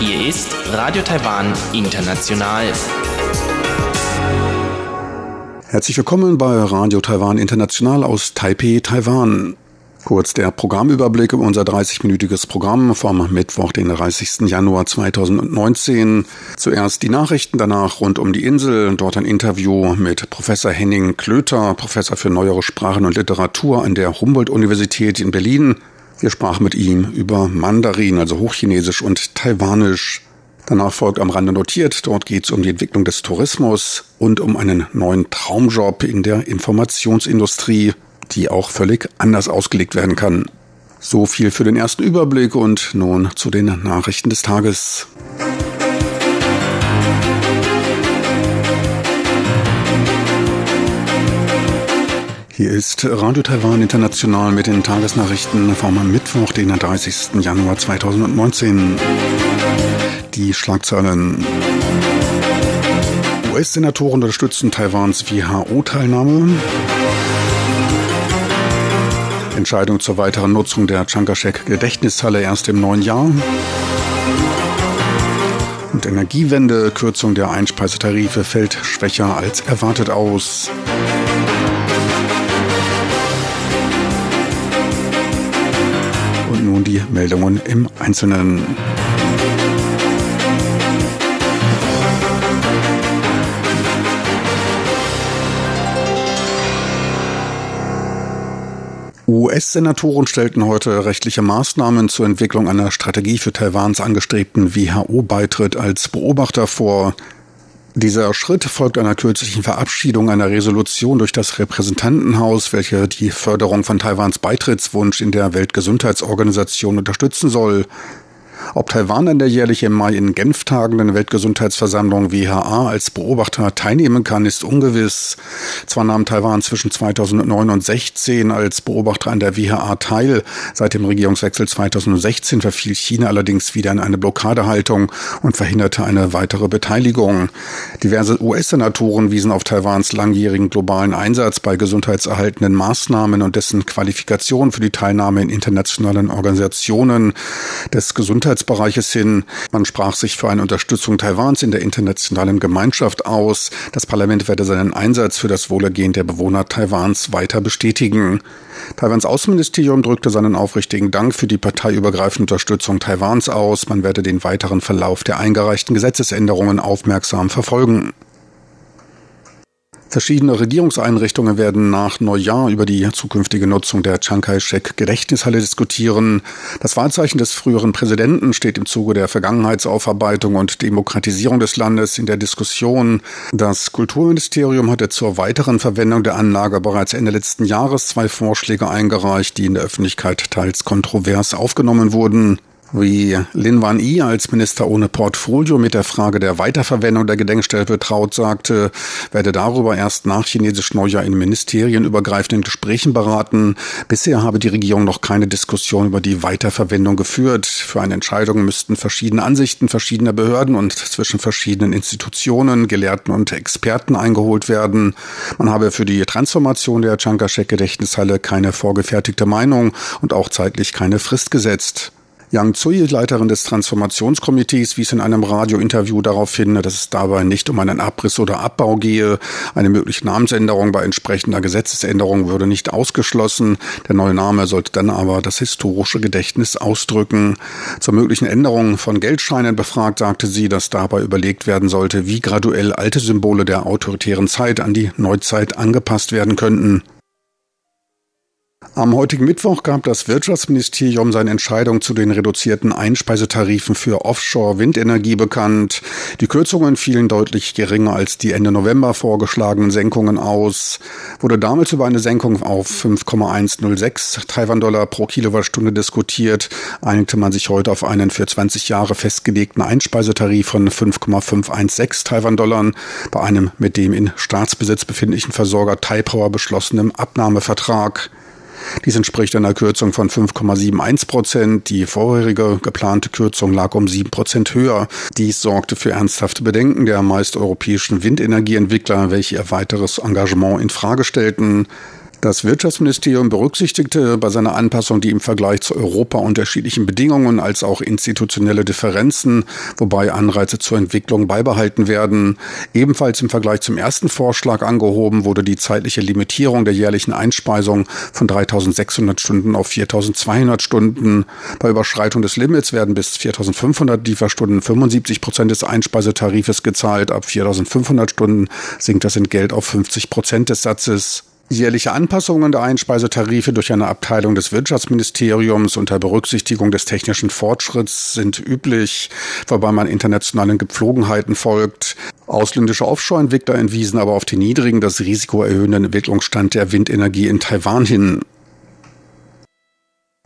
Hier ist Radio Taiwan International. Herzlich willkommen bei Radio Taiwan International aus Taipei, Taiwan. Kurz der Programmüberblick über unser 30-minütiges Programm vom Mittwoch, den 30. Januar 2019. Zuerst die Nachrichten, danach rund um die Insel, dort ein Interview mit Professor Henning Klöter, Professor für neuere Sprachen und Literatur an der Humboldt-Universität in Berlin. Wir sprachen mit ihm über Mandarin, also Hochchinesisch und Taiwanisch. Danach folgt am Rande notiert, dort geht es um die Entwicklung des Tourismus und um einen neuen Traumjob in der Informationsindustrie die auch völlig anders ausgelegt werden kann. So viel für den ersten Überblick und nun zu den Nachrichten des Tages. Hier ist Radio Taiwan International mit den Tagesnachrichten vom Mittwoch, den 30. Januar 2019. Die Schlagzeilen. US-Senatoren unterstützen Taiwans WHO-Teilnahme. Entscheidung zur weiteren Nutzung der Chankaschek-Gedächtnishalle erst im neuen Jahr. Und Energiewende, Kürzung der Einspeisetarife fällt schwächer als erwartet aus. Und nun die Meldungen im Einzelnen. US-Senatoren stellten heute rechtliche Maßnahmen zur Entwicklung einer Strategie für Taiwans angestrebten WHO-Beitritt als Beobachter vor. Dieser Schritt folgt einer kürzlichen Verabschiedung einer Resolution durch das Repräsentantenhaus, welche die Förderung von Taiwans Beitrittswunsch in der Weltgesundheitsorganisation unterstützen soll. Ob Taiwan an der jährlich im Mai in Genf tagenden Weltgesundheitsversammlung WHA als Beobachter teilnehmen kann, ist ungewiss. Zwar nahm Taiwan zwischen 2009 und 2016 als Beobachter an der WHA teil. Seit dem Regierungswechsel 2016 verfiel China allerdings wieder in eine Blockadehaltung und verhinderte eine weitere Beteiligung. Diverse US-Senatoren wiesen auf Taiwans langjährigen globalen Einsatz bei gesundheitserhaltenden Maßnahmen und dessen Qualifikation für die Teilnahme in internationalen Organisationen des Gesundheits Gesundheitsbereiches hin. Man sprach sich für eine Unterstützung Taiwans in der internationalen Gemeinschaft aus. Das Parlament werde seinen Einsatz für das Wohlergehen der Bewohner Taiwans weiter bestätigen. Taiwans Außenministerium drückte seinen aufrichtigen Dank für die parteiübergreifende Unterstützung Taiwans aus. Man werde den weiteren Verlauf der eingereichten Gesetzesänderungen aufmerksam verfolgen. Verschiedene Regierungseinrichtungen werden nach Neujahr über die zukünftige Nutzung der Chiang Kai-shek Gedächtnishalle diskutieren. Das Wahrzeichen des früheren Präsidenten steht im Zuge der Vergangenheitsaufarbeitung und Demokratisierung des Landes in der Diskussion. Das Kulturministerium hatte zur weiteren Verwendung der Anlage bereits Ende letzten Jahres zwei Vorschläge eingereicht, die in der Öffentlichkeit teils kontrovers aufgenommen wurden wie Lin Wan Yi als Minister ohne Portfolio mit der Frage der Weiterverwendung der Gedenkstätte betraut sagte, werde darüber erst nach chinesisch Neujahr in ministerienübergreifenden Gesprächen beraten. Bisher habe die Regierung noch keine Diskussion über die Weiterverwendung geführt. Für eine Entscheidung müssten verschiedene Ansichten verschiedener Behörden und zwischen verschiedenen Institutionen, Gelehrten und Experten eingeholt werden. Man habe für die Transformation der Chiang Kai-shek-Gedächtnishalle keine vorgefertigte Meinung und auch zeitlich keine Frist gesetzt. Yang Tsui, Leiterin des Transformationskomitees, wies in einem Radiointerview darauf hin, dass es dabei nicht um einen Abriss oder Abbau gehe. Eine mögliche Namensänderung bei entsprechender Gesetzesänderung würde nicht ausgeschlossen. Der neue Name sollte dann aber das historische Gedächtnis ausdrücken. Zur möglichen Änderung von Geldscheinen befragt, sagte sie, dass dabei überlegt werden sollte, wie graduell alte Symbole der autoritären Zeit an die Neuzeit angepasst werden könnten. Am heutigen Mittwoch gab das Wirtschaftsministerium seine Entscheidung zu den reduzierten Einspeisetarifen für Offshore-Windenergie bekannt. Die Kürzungen fielen deutlich geringer als die Ende November vorgeschlagenen Senkungen aus. Wurde damals über eine Senkung auf 5,106 Taiwan-Dollar pro Kilowattstunde diskutiert, einigte man sich heute auf einen für 20 Jahre festgelegten Einspeisetarif von 5,516 Taiwan-Dollar bei einem mit dem in Staatsbesitz befindlichen Versorger Taipower beschlossenen Abnahmevertrag. Dies entspricht einer Kürzung von 5,71 Prozent. Die vorherige geplante Kürzung lag um 7 Prozent höher. Dies sorgte für ernsthafte Bedenken der meist europäischen Windenergieentwickler, welche ihr weiteres Engagement in Frage stellten. Das Wirtschaftsministerium berücksichtigte bei seiner Anpassung die im Vergleich zu Europa unterschiedlichen Bedingungen als auch institutionelle Differenzen, wobei Anreize zur Entwicklung beibehalten werden. Ebenfalls im Vergleich zum ersten Vorschlag angehoben wurde die zeitliche Limitierung der jährlichen Einspeisung von 3600 Stunden auf 4200 Stunden. Bei Überschreitung des Limits werden bis 4500 Lieferstunden 75 Prozent des Einspeisetarifes gezahlt. Ab 4500 Stunden sinkt das Entgelt auf 50 Prozent des Satzes. Jährliche Anpassungen der Einspeisetarife durch eine Abteilung des Wirtschaftsministeriums unter Berücksichtigung des technischen Fortschritts sind üblich, wobei man internationalen Gepflogenheiten folgt. Ausländische Offshore-Entwickler entwiesen aber auf den niedrigen, das Risiko erhöhenden Entwicklungsstand der Windenergie in Taiwan hin.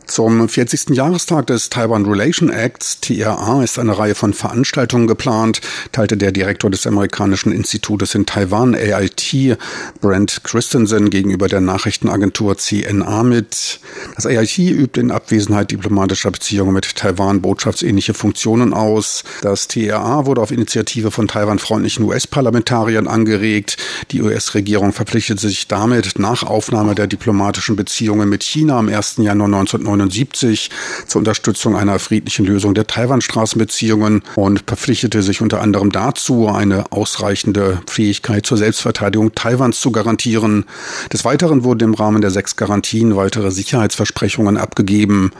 Zum 40. Jahrestag des Taiwan Relation Acts, TRA, ist eine Reihe von Veranstaltungen geplant, teilte der Direktor des amerikanischen Institutes in Taiwan, AIT, Brent Christensen, gegenüber der Nachrichtenagentur CNA mit. Das AIT übt in Abwesenheit diplomatischer Beziehungen mit Taiwan botschaftsähnliche Funktionen aus. Das TRA wurde auf Initiative von Taiwan-freundlichen US-Parlamentariern angeregt. Die US-Regierung verpflichtete sich damit, nach Aufnahme der diplomatischen Beziehungen mit China am 1. Januar 1999 1979 zur Unterstützung einer friedlichen Lösung der Taiwan-Straßenbeziehungen und verpflichtete sich unter anderem dazu, eine ausreichende Fähigkeit zur Selbstverteidigung Taiwans zu garantieren. Des Weiteren wurden im Rahmen der sechs Garantien weitere Sicherheitsversprechungen abgegeben.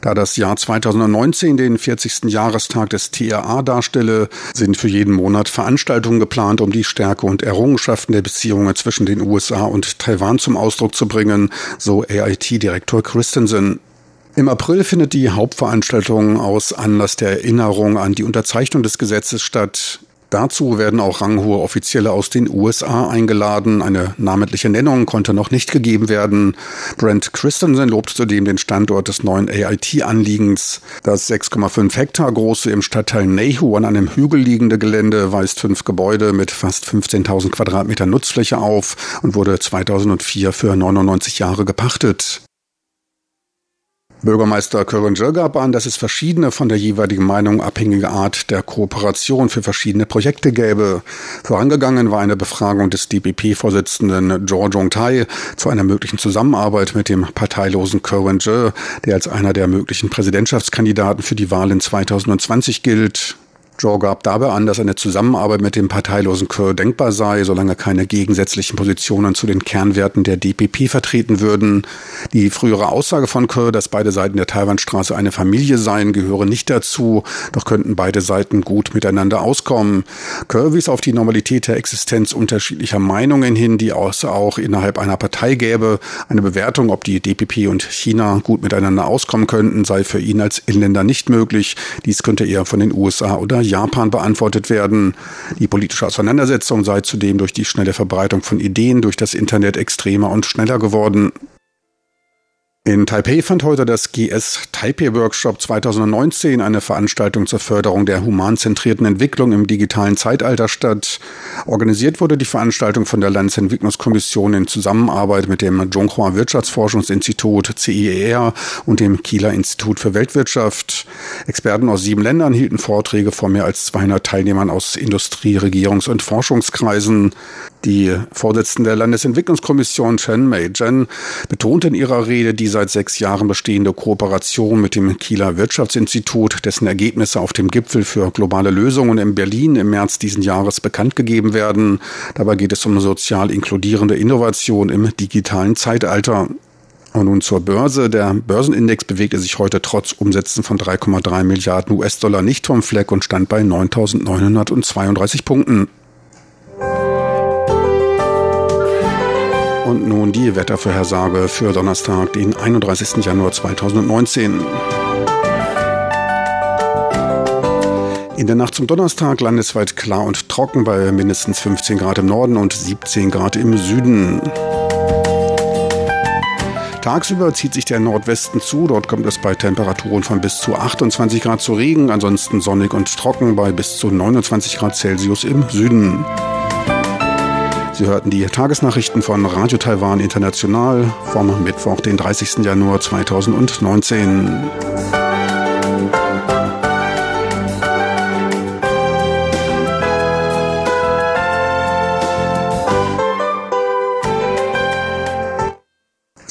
Da das Jahr 2019 den 40. Jahrestag des TRA darstelle, sind für jeden Monat Veranstaltungen geplant, um die Stärke und Errungenschaften der Beziehungen zwischen den USA und Taiwan zum Ausdruck zu bringen, so AIT-Direktor Christensen. Im April findet die Hauptveranstaltung aus Anlass der Erinnerung an die Unterzeichnung des Gesetzes statt. Dazu werden auch ranghohe Offizielle aus den USA eingeladen. Eine namentliche Nennung konnte noch nicht gegeben werden. Brent Christensen lobt zudem den Standort des neuen AIT-Anliegens. Das 6,5 Hektar große im Stadtteil Nehu an einem Hügel liegende Gelände weist fünf Gebäude mit fast 15.000 Quadratmeter Nutzfläche auf und wurde 2004 für 99 Jahre gepachtet. Bürgermeister Kören gab an, dass es verschiedene von der jeweiligen Meinung abhängige Art der Kooperation für verschiedene Projekte gäbe. Vorangegangen war eine Befragung des DPP-Vorsitzenden Zhou Zhongtai zu einer möglichen Zusammenarbeit mit dem parteilosen Kören der als einer der möglichen Präsidentschaftskandidaten für die Wahl in 2020 gilt. Joe gab dabei an, dass eine Zusammenarbeit mit dem parteilosen Kerr denkbar sei, solange keine gegensätzlichen Positionen zu den Kernwerten der DPP vertreten würden. Die frühere Aussage von Kerr, dass beide Seiten der Taiwanstraße eine Familie seien, gehöre nicht dazu, doch könnten beide Seiten gut miteinander auskommen. Kerr wies auf die Normalität der Existenz unterschiedlicher Meinungen hin, die auch innerhalb einer Partei gäbe. Eine Bewertung, ob die DPP und China gut miteinander auskommen könnten, sei für ihn als Inländer nicht möglich. Dies könnte eher von den USA oder Japan beantwortet werden. Die politische Auseinandersetzung sei zudem durch die schnelle Verbreitung von Ideen durch das Internet extremer und schneller geworden. In Taipei fand heute das GS Taipei Workshop 2019, eine Veranstaltung zur Förderung der humanzentrierten Entwicklung im digitalen Zeitalter statt. Organisiert wurde die Veranstaltung von der Landesentwicklungskommission in Zusammenarbeit mit dem Zhonghua Wirtschaftsforschungsinstitut CIER und dem Kieler Institut für Weltwirtschaft. Experten aus sieben Ländern hielten Vorträge vor mehr als 200 Teilnehmern aus Industrie-, Regierungs- und Forschungskreisen. Die Vorsitzende der Landesentwicklungskommission Chen Mei-jen betonte in ihrer Rede die seit sechs Jahren bestehende Kooperation mit dem Kieler Wirtschaftsinstitut, dessen Ergebnisse auf dem Gipfel für globale Lösungen in Berlin im März diesen Jahres bekannt gegeben werden. Dabei geht es um sozial inkludierende Innovation im digitalen Zeitalter. Und nun zur Börse. Der Börsenindex bewegte sich heute trotz Umsätzen von 3,3 Milliarden US-Dollar nicht vom Fleck und stand bei 9.932 Punkten. Und nun die Wettervorhersage für Donnerstag, den 31. Januar 2019. In der Nacht zum Donnerstag landesweit klar und trocken bei mindestens 15 Grad im Norden und 17 Grad im Süden. Tagsüber zieht sich der Nordwesten zu. Dort kommt es bei Temperaturen von bis zu 28 Grad zu Regen, ansonsten sonnig und trocken bei bis zu 29 Grad Celsius im Süden. Sie hörten die Tagesnachrichten von Radio Taiwan International vom Mittwoch, den 30. Januar 2019.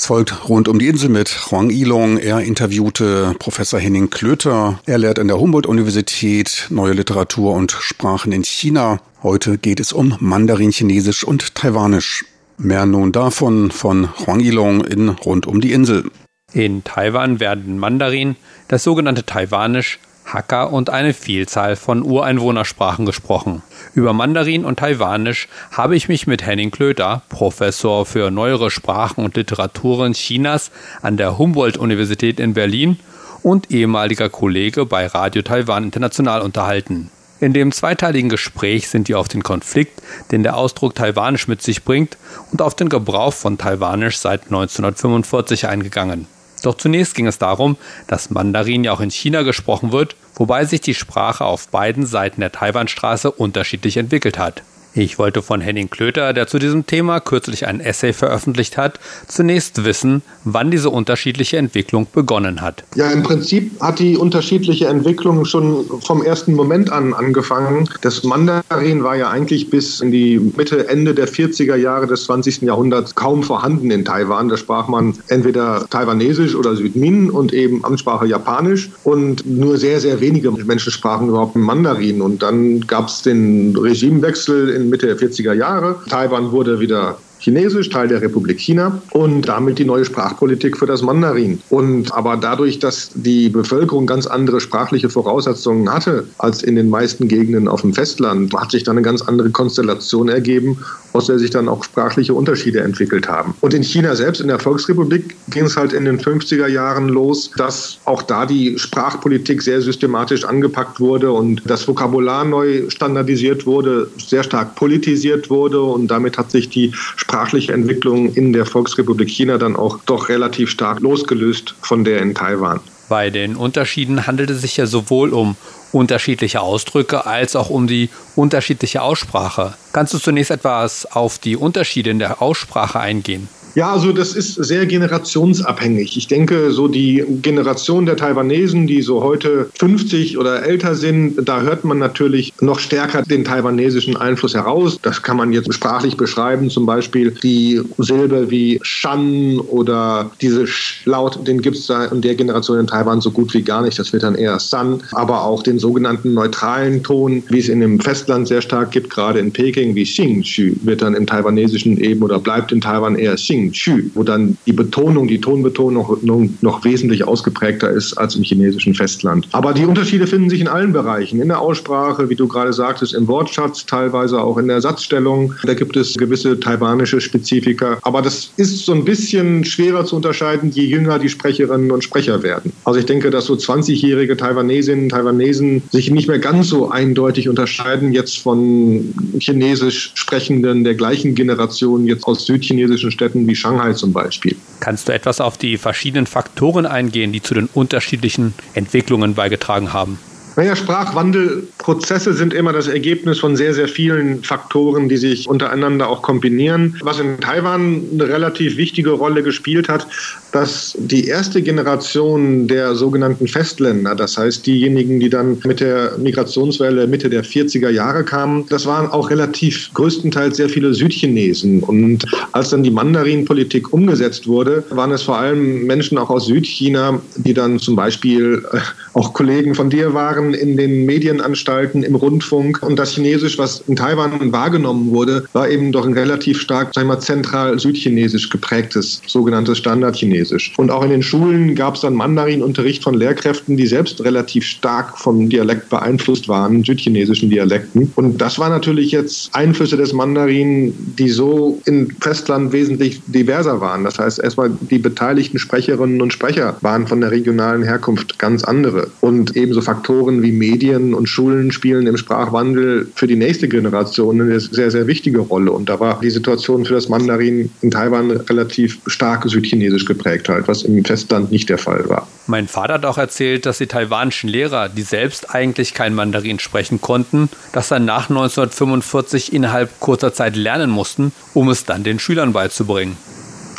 Es folgt rund um die Insel mit Huang Ilong. Er interviewte Professor Henning Klöter. Er lehrt an der Humboldt-Universität neue Literatur und Sprachen in China. Heute geht es um Mandarin, Chinesisch und Taiwanisch. Mehr nun davon von Huang Ilong in Rund um die Insel. In Taiwan werden Mandarin, das sogenannte Taiwanisch, Hakka und eine Vielzahl von Ureinwohnersprachen gesprochen. Über Mandarin und Taiwanisch habe ich mich mit Henning Klöter, Professor für neuere Sprachen und Literaturen Chinas an der Humboldt-Universität in Berlin und ehemaliger Kollege bei Radio Taiwan International unterhalten. In dem zweiteiligen Gespräch sind wir auf den Konflikt, den der Ausdruck Taiwanisch mit sich bringt, und auf den Gebrauch von Taiwanisch seit 1945 eingegangen. Doch zunächst ging es darum, dass Mandarin ja auch in China gesprochen wird, wobei sich die Sprache auf beiden Seiten der Taiwanstraße unterschiedlich entwickelt hat. Ich wollte von Henning Klöter, der zu diesem Thema kürzlich ein Essay veröffentlicht hat, zunächst wissen, wann diese unterschiedliche Entwicklung begonnen hat. Ja, im Prinzip hat die unterschiedliche Entwicklung schon vom ersten Moment an angefangen. Das Mandarin war ja eigentlich bis in die Mitte, Ende der 40er Jahre des 20. Jahrhunderts kaum vorhanden in Taiwan. Da sprach man entweder Taiwanesisch oder Südmin und eben Amtssprache Japanisch. Und nur sehr, sehr wenige Menschen sprachen überhaupt Mandarin. Und dann gab es den Regimewechsel Mitte der 40er Jahre. Taiwan wurde wieder Chinesisch, Teil der Republik China und damit die neue Sprachpolitik für das Mandarin. Und aber dadurch, dass die Bevölkerung ganz andere sprachliche Voraussetzungen hatte als in den meisten Gegenden auf dem Festland, hat sich dann eine ganz andere Konstellation ergeben, aus der sich dann auch sprachliche Unterschiede entwickelt haben. Und in China selbst, in der Volksrepublik, ging es halt in den 50er Jahren los, dass auch da die Sprachpolitik sehr systematisch angepackt wurde und das Vokabular neu standardisiert wurde, sehr stark politisiert wurde und damit hat sich die Sprache sprachliche Entwicklung in der Volksrepublik China dann auch doch relativ stark losgelöst von der in Taiwan. Bei den Unterschieden handelt es sich ja sowohl um unterschiedliche Ausdrücke als auch um die unterschiedliche Aussprache. Kannst du zunächst etwas auf die Unterschiede in der Aussprache eingehen? Ja, also das ist sehr generationsabhängig. Ich denke, so die Generation der Taiwanesen, die so heute 50 oder älter sind, da hört man natürlich noch stärker den taiwanesischen Einfluss heraus. Das kann man jetzt sprachlich beschreiben, zum Beispiel die Silbe wie Shan oder diese Sch-Laut, den gibt es da in der Generation in Taiwan so gut wie gar nicht. Das wird dann eher San, aber auch den sogenannten neutralen Ton, wie es in dem Festland sehr stark gibt, gerade in Peking, wie Xing Xu, wird dann im Taiwanesischen eben oder bleibt in Taiwan eher Xing Xing Chu, wo dann die Betonung, die Tonbetonung noch, noch wesentlich ausgeprägter ist als im chinesischen Festland. Aber die Unterschiede finden sich in allen Bereichen, in der Aussprache, wie du gerade sagtest, im Wortschatz, teilweise auch in der Satzstellung. Da gibt es gewisse taiwanische Spezifika. Aber das ist so ein bisschen schwerer zu unterscheiden, je jünger die Sprecherinnen und Sprecher werden. Also ich denke, dass so 20-jährige Taiwanesinnen und Taiwanesen sich nicht mehr ganz so eindeutig unterscheiden jetzt von chinesisch Sprechenden der gleichen Generation jetzt aus südchinesischen Städten wie Shanghai zum Beispiel. Kannst du etwas auf die verschiedenen Faktoren eingehen, die zu den unterschiedlichen Entwicklungen beigetragen haben? Naja, Sprachwandelprozesse sind immer das Ergebnis von sehr, sehr vielen Faktoren, die sich untereinander auch kombinieren. Was in Taiwan eine relativ wichtige Rolle gespielt hat, dass die erste Generation der sogenannten Festländer, das heißt diejenigen, die dann mit der Migrationswelle Mitte der 40er Jahre kamen, das waren auch relativ größtenteils sehr viele Südchinesen. Und als dann die Mandarin-Politik umgesetzt wurde, waren es vor allem Menschen auch aus Südchina, die dann zum Beispiel äh, auch Kollegen von dir waren, In den Medienanstalten, im Rundfunk. Und das Chinesisch, was in Taiwan wahrgenommen wurde, war eben doch ein relativ stark, sagen wir mal, zentral südchinesisch geprägtes, sogenanntes Standardchinesisch. Und auch in den Schulen gab es dann Mandarin-Unterricht von Lehrkräften, die selbst relativ stark vom Dialekt beeinflusst waren, südchinesischen Dialekten. Und das war natürlich jetzt Einflüsse des Mandarin, die so im Festland wesentlich diverser waren. Das heißt, erstmal die beteiligten Sprecherinnen und Sprecher waren von der regionalen Herkunft ganz andere. Und ebenso Faktoren Faktoren wie Medien und Schulen spielen im Sprachwandel für die nächste Generation eine sehr, sehr wichtige Rolle. Und da war die Situation für das Mandarin in Taiwan relativ stark südchinesisch geprägt, halt, was im Festland nicht der Fall war. Mein Vater hat auch erzählt, dass die taiwanischen Lehrer, die selbst eigentlich kein Mandarin sprechen konnten, das dann nach 1945 innerhalb kurzer Zeit lernen mussten, um es dann den Schülern beizubringen.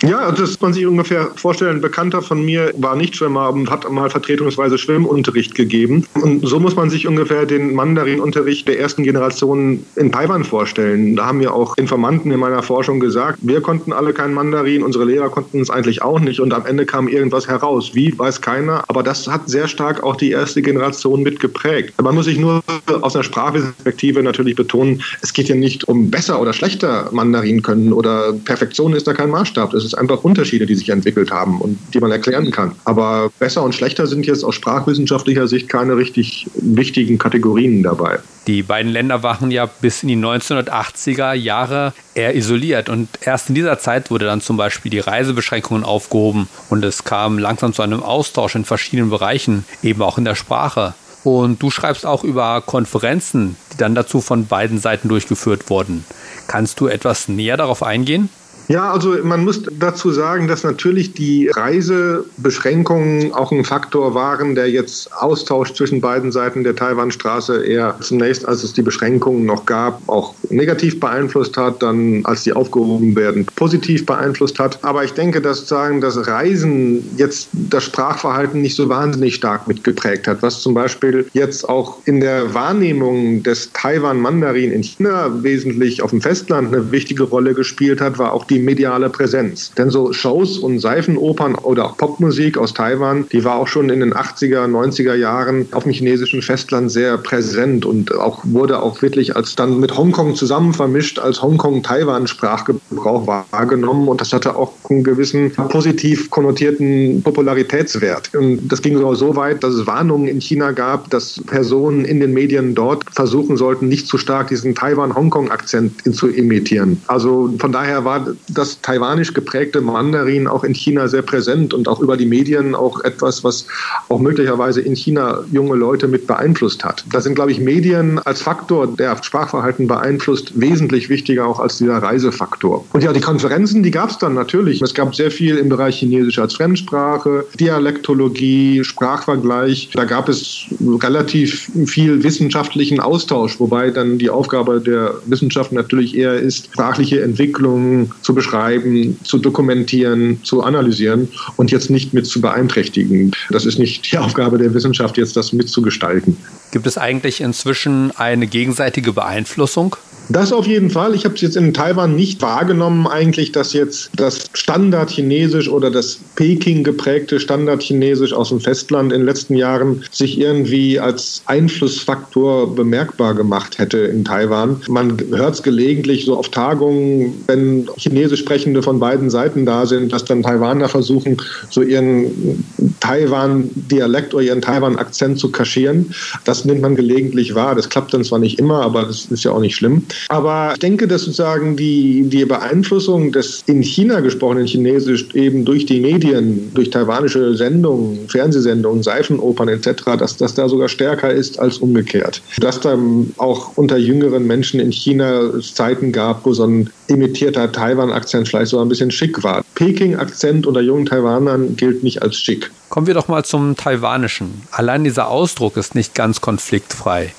Ja, das kann man sich ungefähr vorstellen. Ein Bekannter von mir war Nichtschwimmer und hat mal vertretungsweise Schwimmunterricht gegeben. Und so muss man sich ungefähr den Mandarinunterricht der ersten Generation in Taiwan vorstellen. Da haben mir auch Informanten in meiner Forschung gesagt, wir konnten alle kein Mandarin, unsere Lehrer konnten es eigentlich auch nicht. Und am Ende kam irgendwas heraus. Wie, weiß keiner. Aber das hat sehr stark auch die erste Generation mitgeprägt. Man muss sich nur aus einer Sprachperspektive natürlich betonen, es geht ja nicht um besser oder schlechter Mandarin können oder Perfektion ist da kein Maßstab. Ist es einfach Unterschiede, die sich entwickelt haben und die man erklären kann. Aber besser und schlechter sind jetzt aus sprachwissenschaftlicher Sicht keine richtig wichtigen Kategorien dabei. Die beiden Länder waren ja bis in die 1980er Jahre eher isoliert und erst in dieser Zeit wurde dann zum Beispiel die Reisebeschränkungen aufgehoben und es kam langsam zu einem Austausch in verschiedenen Bereichen, eben auch in der Sprache. Und du schreibst auch über Konferenzen, die dann dazu von beiden Seiten durchgeführt wurden. Kannst du etwas näher darauf eingehen? Ja, also man muss dazu sagen, dass natürlich die Reisebeschränkungen auch ein Faktor waren, der jetzt Austausch zwischen beiden Seiten der Taiwanstraße eher zunächst, als es die Beschränkungen noch gab, auch negativ beeinflusst hat, dann als die aufgehoben werden, positiv beeinflusst hat. Aber ich denke, dass sagen, das Reisen jetzt das Sprachverhalten nicht so wahnsinnig stark mitgeprägt hat, was zum Beispiel jetzt auch in der Wahrnehmung des Taiwan-Mandarin in China wesentlich auf dem Festland eine wichtige Rolle gespielt hat, war auch die mediale Präsenz. Denn so Shows und Seifenopern oder auch Popmusik aus Taiwan, die war auch schon in den 80er, 90er Jahren auf dem chinesischen Festland sehr präsent und auch wurde auch wirklich als dann mit Hongkong zusammen vermischt als Hongkong-Taiwan-Sprachgebrauch wahrgenommen und das hatte auch einen gewissen positiv konnotierten Popularitätswert. Und das ging sogar so weit, dass es Warnungen in China gab, dass Personen in den Medien dort versuchen sollten, nicht zu stark diesen Taiwan-Hongkong-Akzent zu imitieren. Also von daher war das taiwanisch geprägte Mandarin auch in China sehr präsent und auch über die Medien auch etwas, was auch möglicherweise in China junge Leute mit beeinflusst hat. Da sind, glaube ich, Medien als Faktor, der Sprachverhalten beeinflusst, wesentlich wichtiger auch als dieser Reisefaktor. Und ja, die Konferenzen, die gab es dann natürlich. Es gab sehr viel im Bereich Chinesisch als Fremdsprache, Dialektologie, Sprachvergleich. Da gab es relativ viel wissenschaftlichen Austausch, wobei dann die Aufgabe der Wissenschaft natürlich eher ist, sprachliche Entwicklung zu beschreiben, zu dokumentieren, zu analysieren und jetzt nicht mit zu beeinträchtigen. Das ist nicht die Aufgabe der Wissenschaft, jetzt das mitzugestalten. Gibt es eigentlich inzwischen eine gegenseitige Beeinflussung? Das auf jeden Fall. Ich habe es jetzt in Taiwan nicht wahrgenommen, eigentlich, dass jetzt das Standardchinesisch oder das Peking geprägte Standardchinesisch aus dem Festland in den letzten Jahren sich irgendwie als Einflussfaktor bemerkbar gemacht hätte in Taiwan. Man hört es gelegentlich so auf Tagungen, wenn Chinesisch sprechende von beiden Seiten da sind, dass dann Taiwaner versuchen, so ihren Taiwan-Dialekt oder ihren Taiwan-Akzent zu kaschieren. Das nimmt man gelegentlich wahr. Das klappt dann zwar nicht immer, aber das ist ja auch nicht schlimm. Aber ich denke, dass sozusagen die, die Beeinflussung des in China gesprochenen Chinesisch eben durch die Medien, durch taiwanische Sendungen, Fernsehsendungen, Seifenopern etc., dass das da sogar stärker ist als umgekehrt. Dass da auch unter jüngeren Menschen in China Zeiten gab, wo so ein imitierter Taiwan-Akzent vielleicht so ein bisschen schick war. Peking-Akzent unter jungen Taiwanern gilt nicht als schick. Kommen wir doch mal zum Taiwanischen. Allein dieser Ausdruck ist nicht ganz konfliktfrei.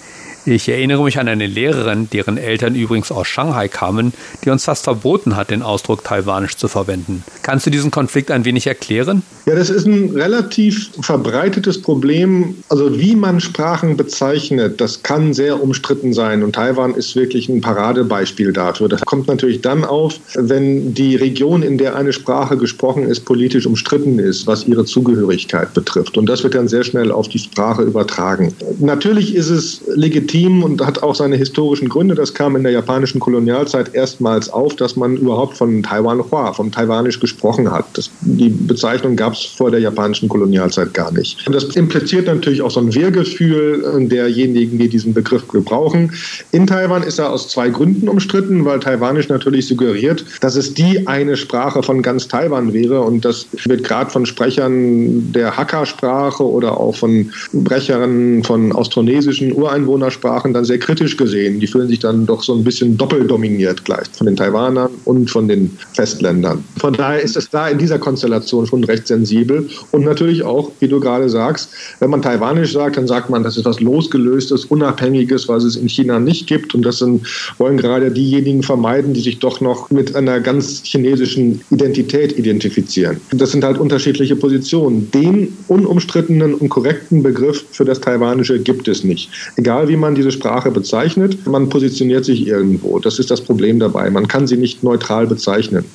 Ich erinnere mich an eine Lehrerin, deren Eltern übrigens aus Shanghai kamen, die uns fast verboten hat, den Ausdruck Taiwanisch zu verwenden. Kannst du diesen Konflikt ein wenig erklären? Ja, das ist ein relativ verbreitetes Problem. Also wie man Sprachen bezeichnet, das kann sehr umstritten sein. Und Taiwan ist wirklich ein Paradebeispiel dafür. Das kommt natürlich dann auf, wenn die Region, in der eine Sprache gesprochen ist, politisch umstritten ist, was ihre Zugehörigkeit betrifft. Und das wird dann sehr schnell auf die Sprache übertragen. Natürlich ist es legitim, legitim und hat auch seine historischen Gründe. Das kam in der japanischen Kolonialzeit erstmals auf, dass man überhaupt von Taiwan Hua, vom Taiwanisch gesprochen hat. Das, die Bezeichnung gab es vor der japanischen Kolonialzeit gar nicht. Und das impliziert natürlich auch so ein Wehrgefühl derjenigen, die diesen Begriff gebrauchen. In Taiwan ist er aus zwei Gründen umstritten, weil Taiwanisch natürlich suggeriert, dass es die eine Sprache von ganz Taiwan wäre. Und das wird gerade von Sprechern der Hakka-Sprache oder auch von Brechern von austronesischen Ureinwohnersprachen Sprachen dann sehr kritisch gesehen. Die fühlen sich dann doch so ein bisschen doppeldominiert gleich von den Taiwanern und von den Festländern. Von daher ist es da in dieser Konstellation schon recht sensibel. Und natürlich auch, wie du gerade sagst, wenn man Taiwanisch sagt, dann sagt man, das ist was losgelöstes, unabhängiges, was es in China nicht gibt. Und das sind, wollen gerade diejenigen vermeiden, die sich doch noch mit einer ganz chinesischen Identität identifizieren. Das sind halt unterschiedliche Positionen. Den unumstrittenen und korrekten Begriff für das Taiwanische gibt es nicht. Egal wie man diese Sprache bezeichnet, man positioniert sich irgendwo. Das ist das Problem dabei. Man kann sie nicht neutral bezeichnen.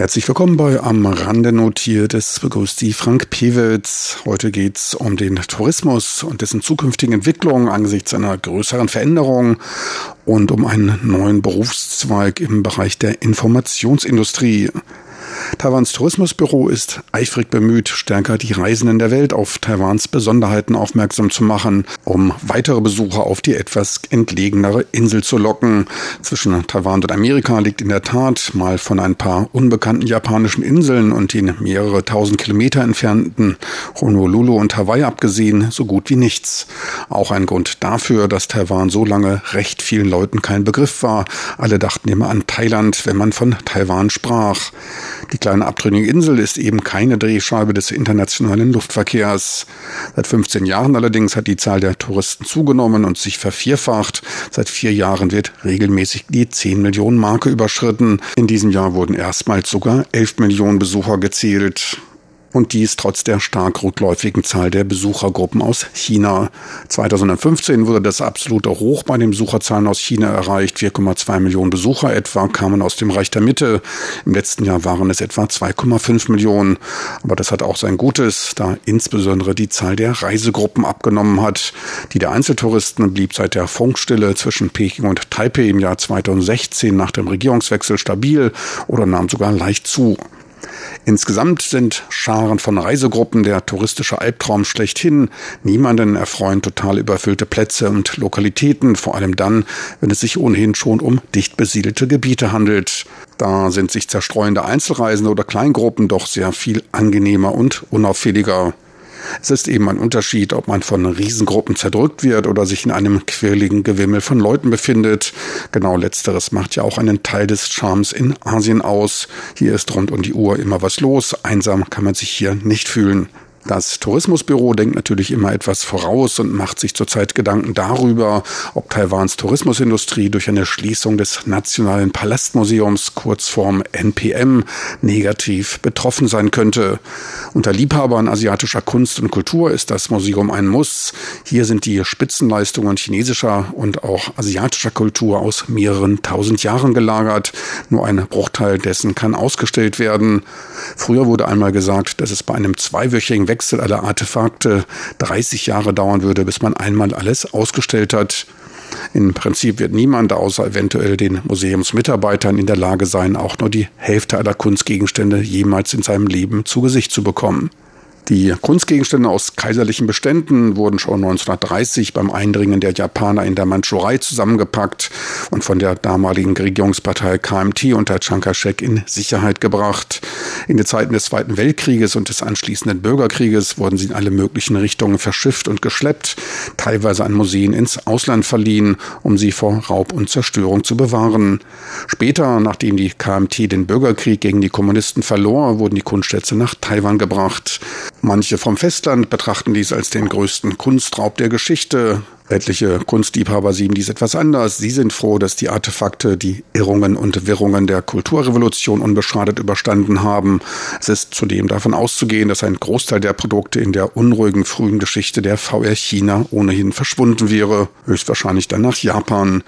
Herzlich willkommen bei Am Rande notiert. Es begrüßt die Frank Pewitz. Heute geht es um den Tourismus und dessen zukünftige Entwicklung angesichts einer größeren Veränderung und um einen neuen Berufszweig im Bereich der Informationsindustrie. Taiwans Tourismusbüro ist eifrig bemüht, stärker die Reisenden der Welt auf Taiwans Besonderheiten aufmerksam zu machen, um weitere Besucher auf die etwas entlegenere Insel zu locken. Zwischen Taiwan und Amerika liegt in der Tat mal von ein paar unbekannten japanischen Inseln und den mehrere tausend Kilometer entfernten Honolulu und Hawaii abgesehen so gut wie nichts. Auch ein Grund dafür, dass Taiwan so lange recht vielen Leuten kein Begriff war. Alle dachten immer an Thailand, wenn man von Taiwan sprach. Die kleine abtrünnige Insel ist eben keine Drehscheibe des internationalen Luftverkehrs. Seit 15 Jahren allerdings hat die Zahl der Touristen zugenommen und sich vervierfacht. Seit vier Jahren wird regelmäßig die 10 Millionen Marke überschritten. In diesem Jahr wurden erstmals sogar 11 Millionen Besucher gezählt und dies trotz der stark rückläufigen Zahl der Besuchergruppen aus China. 2015 wurde das absolute Hoch bei den Besucherzahlen aus China erreicht. 4,2 Millionen Besucher etwa kamen aus dem Reich der Mitte. Im letzten Jahr waren es etwa 2,5 Millionen. Aber das hat auch sein Gutes, da insbesondere die Zahl der Reisegruppen abgenommen hat. Die der Einzeltouristen blieb seit der Funkstille zwischen Peking und Taipei im Jahr 2016 nach dem Regierungswechsel stabil oder nahm sogar leicht zu. Insgesamt sind Scharen von Reisegruppen der touristische Albtraum schlechthin. Niemanden erfreuen total überfüllte Plätze und Lokalitäten, vor allem dann, wenn es sich ohnehin schon um dicht besiedelte Gebiete handelt. Da sind sich zerstreuende Einzelreisende oder Kleingruppen doch sehr viel angenehmer und unauffälliger. Es ist eben ein Unterschied, ob man von Riesengruppen zerdrückt wird oder sich in einem quirligen Gewimmel von Leuten befindet. Genau letzteres macht ja auch einen Teil des Charmes in Asien aus. Hier ist rund um die Uhr immer was los. Einsam kann man sich hier nicht fühlen. Das Tourismusbüro denkt natürlich immer etwas voraus und macht sich zurzeit Gedanken darüber, ob Taiwans Tourismusindustrie durch eine Schließung des Nationalen Palastmuseums, kurzform NPM, negativ betroffen sein könnte. Unter Liebhabern asiatischer Kunst und Kultur ist das Museum ein Muss. Hier sind die Spitzenleistungen chinesischer und auch asiatischer Kultur aus mehreren tausend Jahren gelagert. Nur ein Bruchteil dessen kann ausgestellt werden. Früher wurde einmal gesagt, dass es bei einem zweiwöchigen Wechsel aller Artefakte 30 Jahre dauern würde, bis man einmal alles ausgestellt hat. Im Prinzip wird niemand außer eventuell den Museumsmitarbeitern in der Lage sein, auch nur die Hälfte aller Kunstgegenstände jemals in seinem Leben zu Gesicht zu bekommen. Die Kunstgegenstände aus kaiserlichen Beständen wurden schon 1930 beim Eindringen der Japaner in der Mandschurei zusammengepackt und von der damaligen Regierungspartei KMT unter Chiang Kai-shek in Sicherheit gebracht. In den Zeiten des Zweiten Weltkrieges und des anschließenden Bürgerkrieges wurden sie in alle möglichen Richtungen verschifft und geschleppt, teilweise an Museen ins Ausland verliehen, um sie vor Raub und Zerstörung zu bewahren. Später, nachdem die KMT den Bürgerkrieg gegen die Kommunisten verlor, wurden die Kunstschätze nach Taiwan gebracht. Manche vom Festland betrachten dies als den größten Kunstraub der Geschichte. Etliche Kunstliebhaber sehen dies etwas anders. Sie sind froh, dass die Artefakte die Irrungen und Wirrungen der Kulturrevolution unbeschadet überstanden haben. Es ist zudem davon auszugehen, dass ein Großteil der Produkte in der unruhigen frühen Geschichte der VR China ohnehin verschwunden wäre, höchstwahrscheinlich dann nach Japan.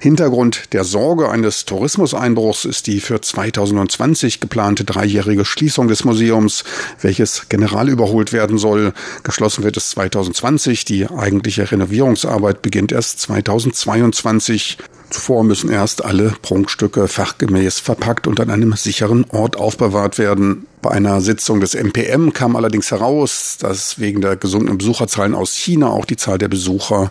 Hintergrund der Sorge eines Tourismuseinbruchs ist die für 2020 geplante dreijährige Schließung des Museums, welches general überholt werden soll. Geschlossen wird es 2020. Die eigentliche Renovierungs Arbeit beginnt erst 2022. Zuvor müssen erst alle Prunkstücke fachgemäß verpackt und an einem sicheren Ort aufbewahrt werden. Bei einer Sitzung des MPM kam allerdings heraus, dass wegen der gesunkenen Besucherzahlen aus China auch die Zahl der Besucher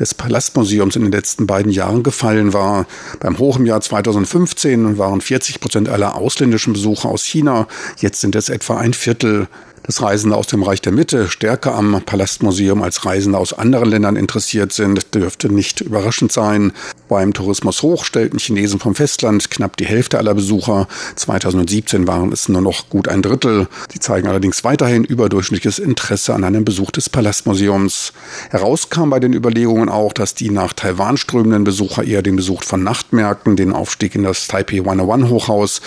des Palastmuseums in den letzten beiden Jahren gefallen war. Beim Hoch im Jahr 2015 waren 40 Prozent aller ausländischen Besucher aus China. Jetzt sind es etwa ein Viertel dass Reisende aus dem Reich der Mitte stärker am Palastmuseum als Reisende aus anderen Ländern interessiert sind, dürfte nicht überraschend sein. Beim Tourismus hoch stellten Chinesen vom Festland knapp die Hälfte aller Besucher. 2017 waren es nur noch gut ein Drittel. Sie zeigen allerdings weiterhin überdurchschnittliches Interesse an einem Besuch des Palastmuseums. Heraus kam bei den Überlegungen auch, dass die nach Taiwan strömenden Besucher eher den Besuch von Nachtmärkten, den Aufstieg in das Taipei 101 Hochhaus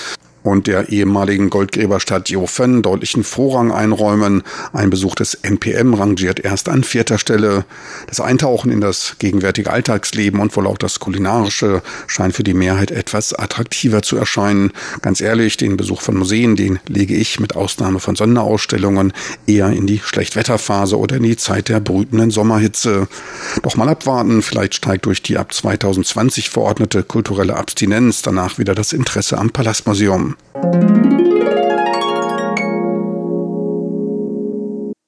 und der ehemaligen Goldgräberstadt Jofen deutlichen Vorrang einräumen. Ein Besuch des NPM rangiert erst an vierter Stelle. Das Eintauchen in das gegenwärtige Alltagsleben und wohl auch das Kulinarische scheint für die Mehrheit etwas attraktiver zu erscheinen. Ganz ehrlich, den Besuch von Museen, den lege ich mit Ausnahme von Sonderausstellungen eher in die Schlechtwetterphase oder in die Zeit der brütenden Sommerhitze. Doch mal abwarten, vielleicht steigt durch die ab 2020 verordnete kulturelle Abstinenz danach wieder das Interesse am Palastmuseum.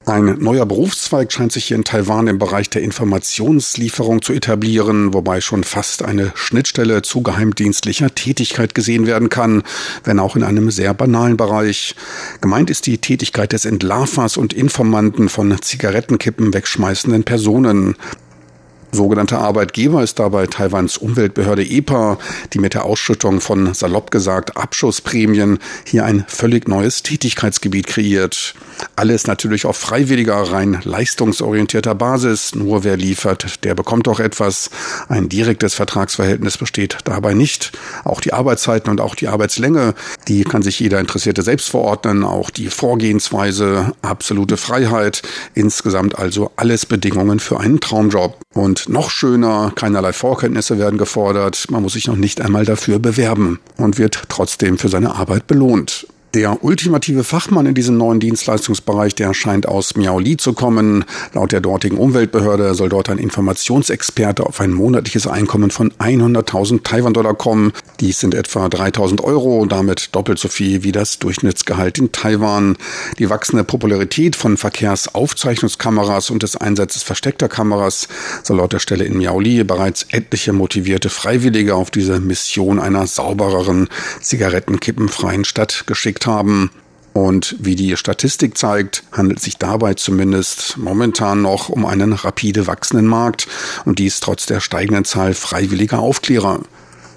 Ein neuer Berufszweig scheint sich hier in Taiwan im Bereich der Informationslieferung zu etablieren, wobei schon fast eine Schnittstelle zu geheimdienstlicher Tätigkeit gesehen werden kann, wenn auch in einem sehr banalen Bereich. Gemeint ist die Tätigkeit des Entlarvers und Informanten von Zigarettenkippen wegschmeißenden Personen. Sogenannter Arbeitgeber ist dabei Taiwans Umweltbehörde EPA, die mit der Ausschüttung von salopp gesagt Abschussprämien hier ein völlig neues Tätigkeitsgebiet kreiert. Alles natürlich auf freiwilliger, rein leistungsorientierter Basis. Nur wer liefert, der bekommt auch etwas. Ein direktes Vertragsverhältnis besteht dabei nicht. Auch die Arbeitszeiten und auch die Arbeitslänge, die kann sich jeder Interessierte selbst verordnen. Auch die Vorgehensweise, absolute Freiheit. Insgesamt also alles Bedingungen für einen Traumjob. Und noch schöner, keinerlei Vorkenntnisse werden gefordert, man muss sich noch nicht einmal dafür bewerben und wird trotzdem für seine Arbeit belohnt. Der ultimative Fachmann in diesem neuen Dienstleistungsbereich, der scheint aus Miaoli zu kommen. Laut der dortigen Umweltbehörde soll dort ein Informationsexperte auf ein monatliches Einkommen von 100.000 Taiwan-Dollar kommen. Dies sind etwa 3.000 Euro, damit doppelt so viel wie das Durchschnittsgehalt in Taiwan. Die wachsende Popularität von Verkehrsaufzeichnungskameras und des Einsatzes versteckter Kameras soll laut der Stelle in Miaoli bereits etliche motivierte Freiwillige auf diese Mission einer saubereren, zigarettenkippenfreien Stadt geschickt haben. Und wie die Statistik zeigt, handelt sich dabei zumindest momentan noch um einen rapide wachsenden Markt und dies trotz der steigenden Zahl freiwilliger Aufklärer.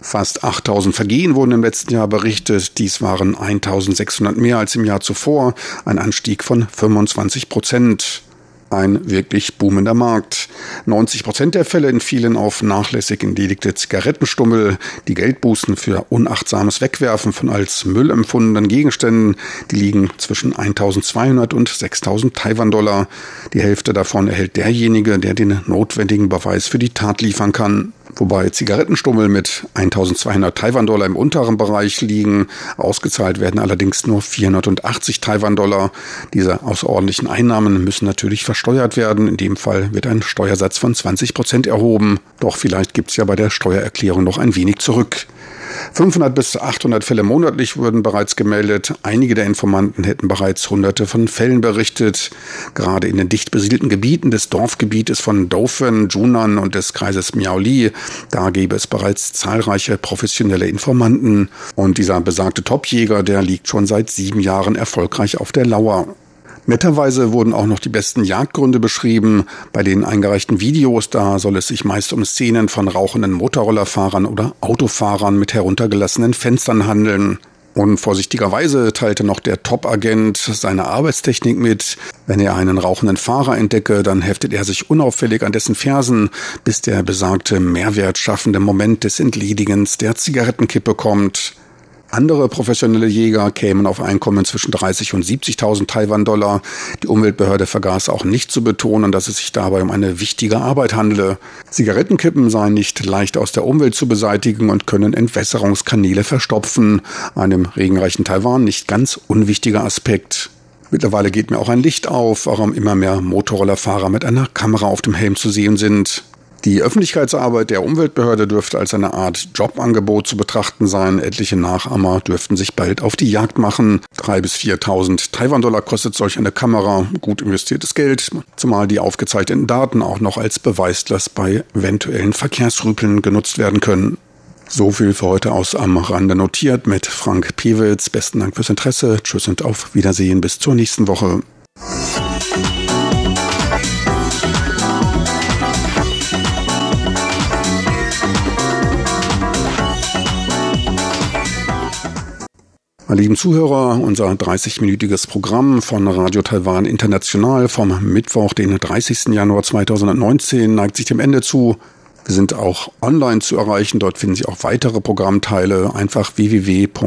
Fast 8000 Vergehen wurden im letzten Jahr berichtet. Dies waren 1600 mehr als im Jahr zuvor, ein Anstieg von 25 Prozent ein wirklich boomender Markt. 90 Prozent der Fälle entfielen auf nachlässig entledigte Zigarettenstummel. Die Geldbußen für unachtsames Wegwerfen von als Müll empfundenen Gegenständen, die liegen zwischen 1200 und 6000 Taiwan-Dollar. Die Hälfte davon erhält derjenige, der den notwendigen Beweis für die Tat liefern kann wobei Zigarettenstummel mit 1200 Taiwan-Dollar im unteren Bereich liegen. Ausgezahlt werden allerdings nur 480 Taiwan-Dollar. Diese außerordentlichen Einnahmen müssen natürlich versteuert werden. In dem Fall wird ein Steuersatz von 20 Prozent erhoben. Doch vielleicht gibt es ja bei der Steuererklärung noch ein wenig zurück. 500 bis 800 Fälle monatlich wurden bereits gemeldet. Einige der Informanten hätten bereits hunderte von Fällen berichtet. Gerade in den dicht besiedelten Gebieten des Dorfgebietes von Daufen, Junan und des Kreises Miaoli, da gäbe es bereits zahlreiche professionelle Informanten. Und dieser besagte Topjäger, der liegt schon seit sieben Jahren erfolgreich auf der Lauer. Netterweise wurden auch noch die besten Jagdgründe beschrieben. Bei den eingereichten Videos, da soll es sich meist um Szenen von rauchenden Motorrollerfahrern oder Autofahrern mit heruntergelassenen Fenstern handeln. Unvorsichtigerweise teilte noch der Top-Agent seine Arbeitstechnik mit. Wenn er einen rauchenden Fahrer entdecke, dann heftet er sich unauffällig an dessen Fersen, bis der besagte mehrwertschaffende Moment des Entledigens der Zigarettenkippe kommt. Andere professionelle Jäger kämen auf Einkommen zwischen 30 und 70.000 Taiwan-Dollar. Die Umweltbehörde vergaß auch nicht zu betonen, dass es sich dabei um eine wichtige Arbeit handele. Zigarettenkippen seien nicht leicht aus der Umwelt zu beseitigen und können Entwässerungskanäle verstopfen. Einem regenreichen Taiwan nicht ganz unwichtiger Aspekt. Mittlerweile geht mir auch ein Licht auf, warum immer mehr Motorrollerfahrer mit einer Kamera auf dem Helm zu sehen sind. Die Öffentlichkeitsarbeit der Umweltbehörde dürfte als eine Art Jobangebot zu betrachten sein. Etliche Nachahmer dürften sich bald auf die Jagd machen. Drei bis 4.000 Taiwan-Dollar kostet solch eine Kamera. Gut investiertes Geld, zumal die aufgezeichneten Daten auch noch als Beweislast bei eventuellen Verkehrsrüpeln genutzt werden können. So viel für heute aus am Rande notiert mit Frank Pewitz. Besten Dank fürs Interesse. Tschüss und auf Wiedersehen bis zur nächsten Woche. Meine lieben Zuhörer, unser 30-minütiges Programm von Radio Taiwan International vom Mittwoch, den 30. Januar 2019, neigt sich dem Ende zu. Wir sind auch online zu erreichen. Dort finden Sie auch weitere Programmteile. Einfach www.rti.org.tv